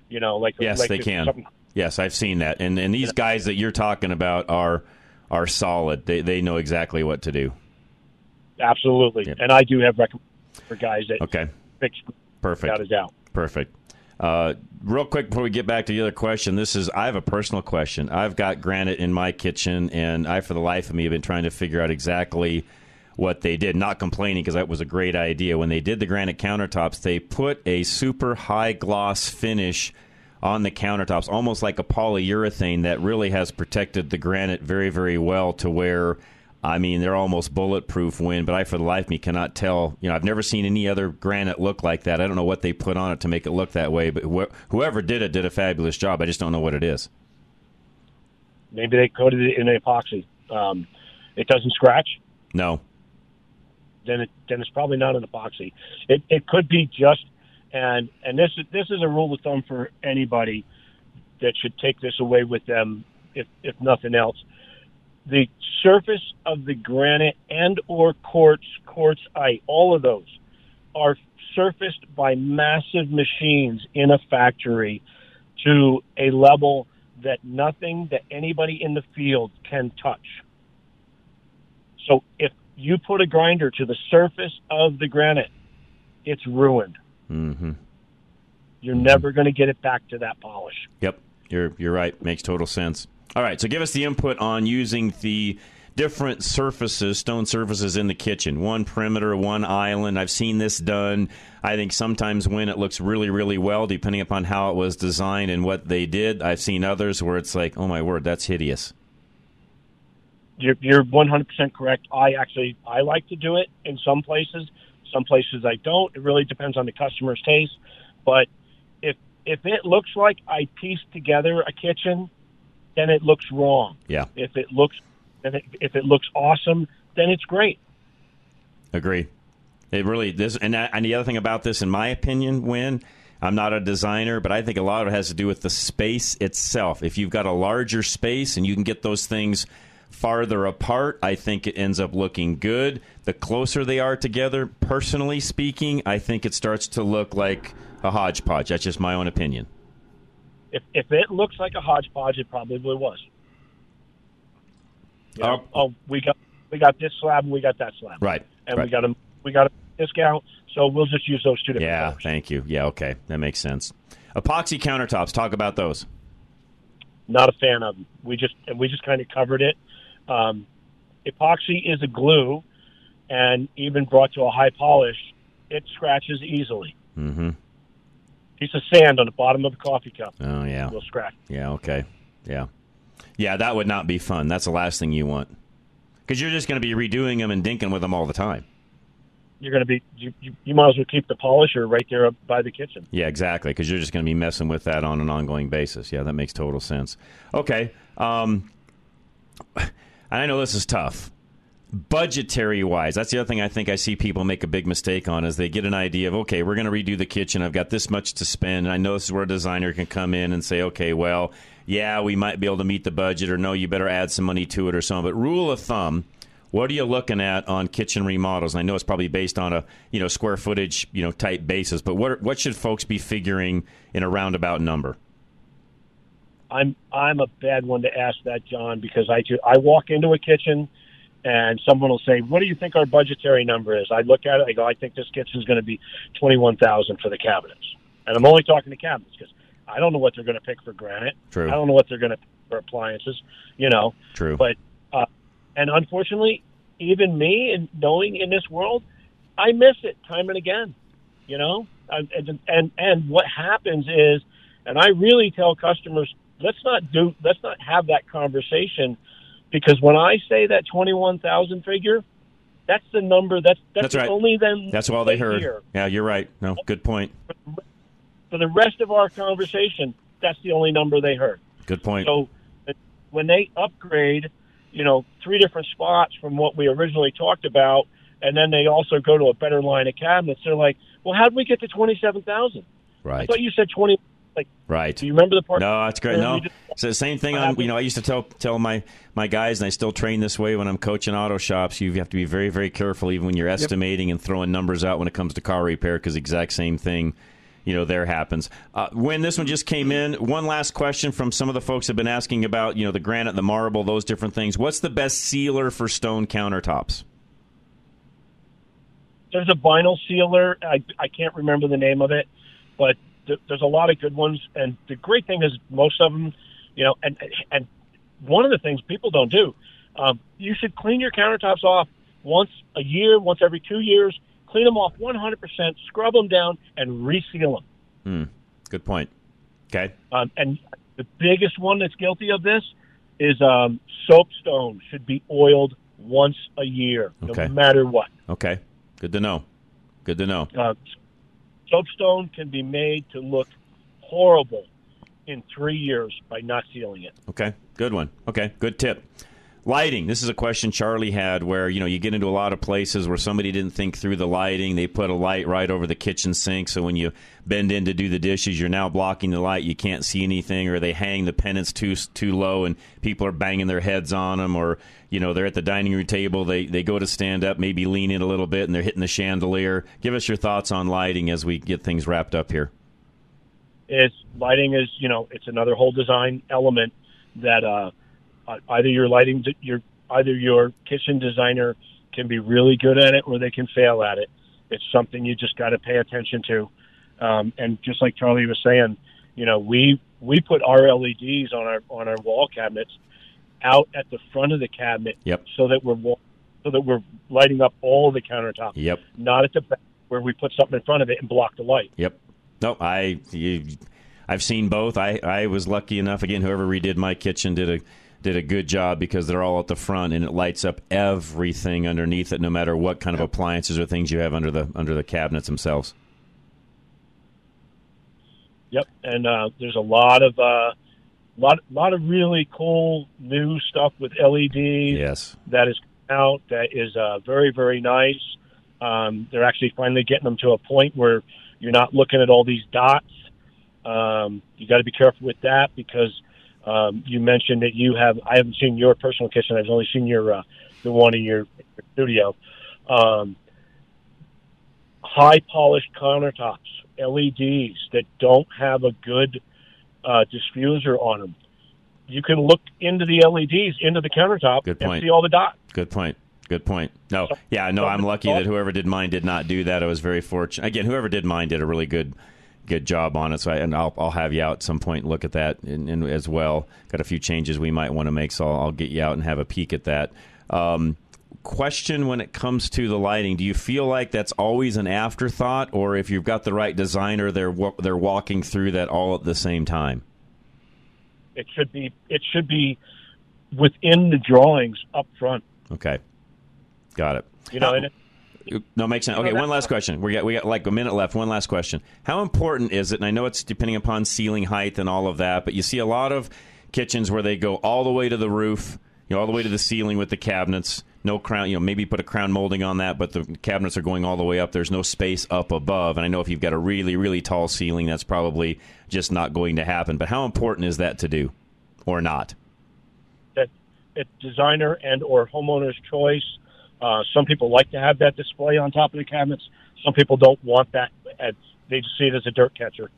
You know, like Yes, like they can. something- Yes, I've seen that. And and these guys that you're talking about are are solid. They they know exactly what to do. Absolutely, and I do have recommendations for guys that Okay. fix Perfect. without a doubt. Perfect. Uh, real quick before we get back to the other question, this is I have a personal question. I've got granite in my kitchen, and I, for the life of me, have been trying to figure out exactly what they did. Not complaining because that was a great idea. When they did the granite countertops, they put a super high gloss finish on the countertops, almost like a polyurethane that really has protected the granite very, very well to where. I mean, they're almost bulletproof Win, but I, for the life of me, cannot tell. You know, I've never seen any other granite look like that. I don't know what they put on it to make it look that way, but wh- whoever did it did a fabulous job. I just don't know what it is. Maybe they coated it in epoxy. Um, it doesn't scratch. No. Then it then it's probably not an epoxy. It it could be just and and this is this is a rule of thumb for anybody that should take this away with them if if nothing else. The surface of the granite and or quartz quartzite, all of those are surfaced by massive machines in a factory to a level that nothing that anybody in the field can touch. So if you put a grinder to the surface of the granite, it's ruined. Mm-hmm. You're never going to get it back to that polish. Yep, you're you're right. Makes total sense. All right, so give us the input on using the different surfaces, stone surfaces in the kitchen. One perimeter, one island. I've seen this done. I think sometimes when it looks really, really well, depending upon how it was designed and what they did. I've seen others where it's like, oh my word, that's hideous. You're, you're 100% correct. I actually I like to do it in some places. Some places I don't. It really depends on the customer's taste. But if if it looks like I pieced together a kitchen, then it looks wrong. Yeah, If it looks if it, if it looks awesome, then it's great. agree. It really this and that, and the other thing about this, in my opinion, Win I'm not a designer, but I think a lot of it has to do with the space itself. If you've got a larger space and you can get those things farther apart, I think it ends up looking good. The closer they are together, personally speaking, I think it starts to look like a hodgepodge. That's just my own opinion. If if it looks like a hodgepodge, it probably was. You know, oh, we got we got this slab and we got that slab, Right. and right. we got a we got a discount, so we'll just use those two different. Yeah, colors. thank you. Yeah, okay. That makes sense. Epoxy countertops, talk about those. Not a fan of them. We just and we just kind of covered it. Um, epoxy is a glue, and even brought to a high polish, it scratches easily. Mm-hmm. Piece of sand on the bottom of a coffee cup Oh, yeah. will scratch. Yeah, okay. Yeah. Yeah, that would not be fun. That's the last thing you want. Because you're just going to be redoing them and dinking with them all the time. You're going to be you, you, you might as well keep the polisher right there up by the kitchen. Yeah, exactly. Because you're just going to be messing with that on an ongoing basis. Yeah, that makes total sense. Okay. Um, and [laughs] I know this is tough. Budgetary wise, that's the other thing I think I see people make a big mistake on is they get an idea of, okay, we're going to redo the kitchen. I've got this much to spend. And I know this is where a designer can come in and say, okay, well, yeah, we might be able to meet the budget, or no, you better add some money to it or something. But rule of thumb, what are you looking at on kitchen remodels? And I know it's probably based on a you know square footage you know type basis, but what what should folks be figuring in a roundabout number? I'm I'm a bad one to ask that, John, because I ju- I walk into a kitchen and someone will say, "What do you think our budgetary number is?" I look at it, I go, "I think this kitchen's going to be twenty one thousand for the cabinets," and I'm only talking to cabinets because I don't know what they're going to pick for granite. True. I don't know what they're going to pick for appliances. You know. True. But uh, and unfortunately, even me, and knowing in this world, I miss it time and again. You know, and and, and what happens is, and I really tell customers, let's not do, let's not have that conversation, because when I say that twenty one thousand figure, that's the number. That's that's, That's right. only then. That's all they heard. Hear. Yeah, you're right. No, good point. For the rest of our conversation, that's the only number they heard. Good point. So when they upgrade, you know, three different spots from what we originally talked about, and then they also go to a better line of cabinets, they're like, "Well, how did we get to twenty seven thousand? Right. I thought you said twenty. Like, Right. do you remember the part? No, that's great. No, just- it's the same thing. On you know, I used to tell tell my my guys, and I still train this way when I'm coaching auto shops. You have to be very very careful, even when you're estimating and throwing numbers out when it comes to car repair, because exact same thing. You know, there happens. Uh, Win this one just came in, one last question from some of the folks have been asking about, you know, the granite, the marble, those different things. What's the best sealer for stone countertops? there's a vinyl sealer. I, I can't remember the name of it, but th- there's a lot of good ones. And the great thing is most of them, you know, and and one of the things people don't do, um, you should clean your countertops off once a year, once every two years. Clean them off 100%, scrub them down, and reseal them. Hmm. Good point. Okay. Um, and the biggest one that's guilty of this is um, soapstone should be oiled once a year, Okay. no matter what. Okay. Good to know. Good to know. Uh, soapstone can be made to look horrible in three years by not sealing it. Okay, good one. Okay, good tip. Lighting. This is a question Charlie had where, you know, you get into a lot of places where somebody didn't think through the lighting. They put a light right over the kitchen sink. So when you bend in to do the dishes, you're now blocking the light. You can't see anything or they hang the pendants too too low and people are banging their heads on them or, you know, they're at the dining room table. They, they go to stand up, maybe lean in a little bit and they're hitting the chandelier. Give us your thoughts on lighting as we get things wrapped up here. It's lighting is you know it's another whole design element that uh, uh, either your lighting your either your kitchen designer can be really good at it or they can fail at it. It's something you just got to pay attention to. Um, and just like Charlie was saying, you know, we we put our LEDs on our on our wall cabinets out at the front of the cabinet, Yep. so that we're so that we're lighting up all the countertop, Yep. not at the back where we put something in front of it and block the light. Yep. No, I you, I've seen both. I, I was lucky enough. Again, whoever redid my kitchen did a did a good job because they're all at the front and it lights up everything underneath it, no matter what kind of appliances or things you have under the under the cabinets themselves. Yep, and uh, there's a lot of uh, lot lot of really cool new stuff with LEDs. Yes. that is out that is uh, very very nice. Um, they're actually finally getting them to a point where you're not looking at all these dots. Um, you got to be careful with that because Um, you mentioned that you have. I haven't seen your personal kitchen. I've only seen your uh, the one in your, your studio. Um, high polished countertops, LEDs that don't have a good uh, diffuser on them. You can look into the LEDs into the countertop Good and point. see all the dots. Good point. Good point. No, yeah, no, I'm lucky that whoever did mine did not do that. I was very fortunate. Again, whoever did mine did a really good good job on it. So, I, and I'll I'll have you out at some point and look at that and, and as well. Got a few changes we might want to make, so I'll, I'll get you out and have a peek at that. Um, question when it comes to the lighting: Do you feel like that's always an afterthought, or if you've got the right designer, they're they're walking through that all at the same time? It should be it should be within the drawings up front. Okay, got it. You know, and it, No, makes sense. You know, Okay, one last question. We got we got like a minute left. One last question. How important is it? And I know it's depending upon ceiling height and all of that, but you see a lot of kitchens where they go all the way to the roof, you know, all the way to the ceiling with the cabinets. No crown, you know, maybe put a crown molding on that, but the cabinets are going all the way up. There's no space up above. And I know if you've got a really, really tall ceiling, that's probably just not going to happen. But how important is that to do or not? that it's designer and or homeowner's choice. Uh, some people like to have that display on top of the cabinets. Some people don't want that. As, they just see it as a dirt catcher.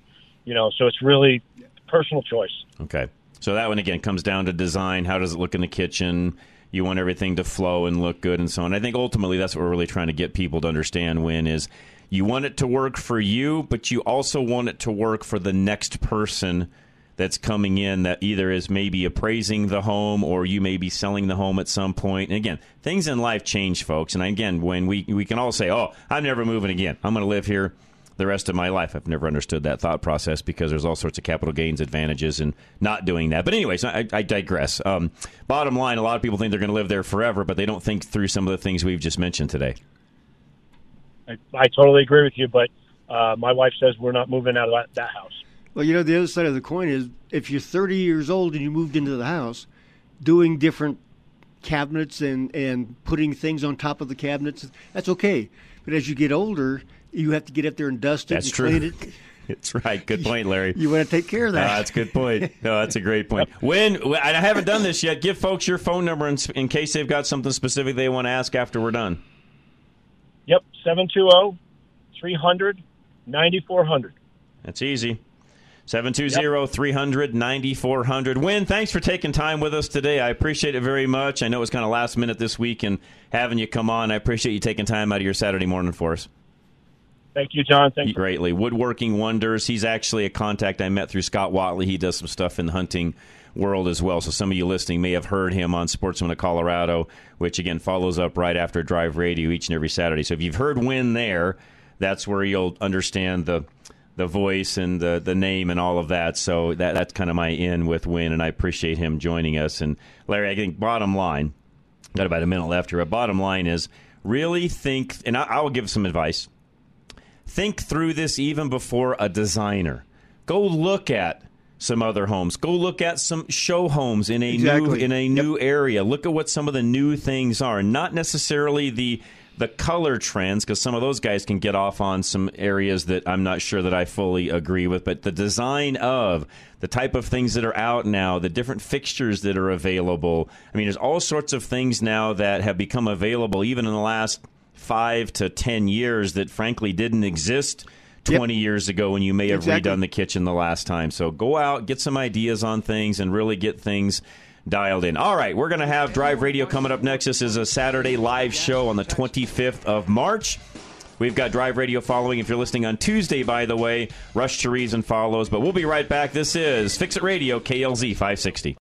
You know, so it's really personal choice. Okay. So that one again comes down to design. How does it look in the kitchen? You want everything to flow and look good and so on. I think ultimately that's what we're really trying to get people to understand Win is you want it to work for you, but you also want it to work for the next person that's coming in that either is maybe appraising the home or you may be selling the home at some point. And again, things in life change, folks. And again, when we we can all say, "Oh, I'm never moving again. I'm going to live here the rest of my life." I've never understood that thought process because there's all sorts of capital gains advantages in not doing that. But anyways, I, I digress. Um, bottom line, a lot of people think they're going to live there forever, but they don't think through some of the things we've just mentioned today. I, I totally agree with you, but uh, my wife says we're not moving out of that, that house. Well, you know, the other side of the coin is if you're 30 years old and you moved into the house, doing different cabinets and, and putting things on top of the cabinets, that's okay. But as you get older, you have to get up there and dust it That's and true. clean it. [laughs] It's right. Good point, Larry. You want to take care of that. That's a good point. No, that's a great point. [laughs] Win I haven't done this yet, give folks your phone number in, in case they've got something specific they want to ask after we're done. Yep, 720 300 9400. That's easy. 720 300 9400. Win, thanks for taking time with us today. I appreciate it very much. I know it was kind of last minute this week and having you come on. I appreciate you taking time out of your Saturday morning for us. Thank you, John. Thank you. Greatly. Woodworking Wonders. He's actually a contact I met through Scott Watley. He does some stuff in the hunting world as well. So some of you listening may have heard him on Sportsman of Colorado, which again follows up right after Drive Radio each and every Saturday. So if you've heard Win there, that's where you'll understand the the voice and the the name and all of that. So that that's kind of my in with Win, and I appreciate him joining us. And Larry, I think bottom line, got about a minute left here. But bottom line is really think, and I, I will give some advice. Think through this even before a designer. Go look at some other homes. Go look at some show homes in a new in a new area. Look at what some of the new things are. Not necessarily the the color trends because some of those guys can get off on some areas that I'm not sure that I fully agree with, but the design of the type of things that are out now, the different fixtures that are available. I mean, there's all sorts of things now that have become available even in the last 5 to 10 years that frankly didn't exist 20 years ago when you may have Exactly. redone the kitchen the last time. So go out, get some ideas on things, and really get things dialed in. All right, we're going to have Drive Radio coming up next. This is a Saturday live show on the 25th of March. We've got Drive Radio following. If you're listening on Tuesday, by the way, Rush to Reason follows. But we'll be right back. This is Fix It Radio, KLZ 560.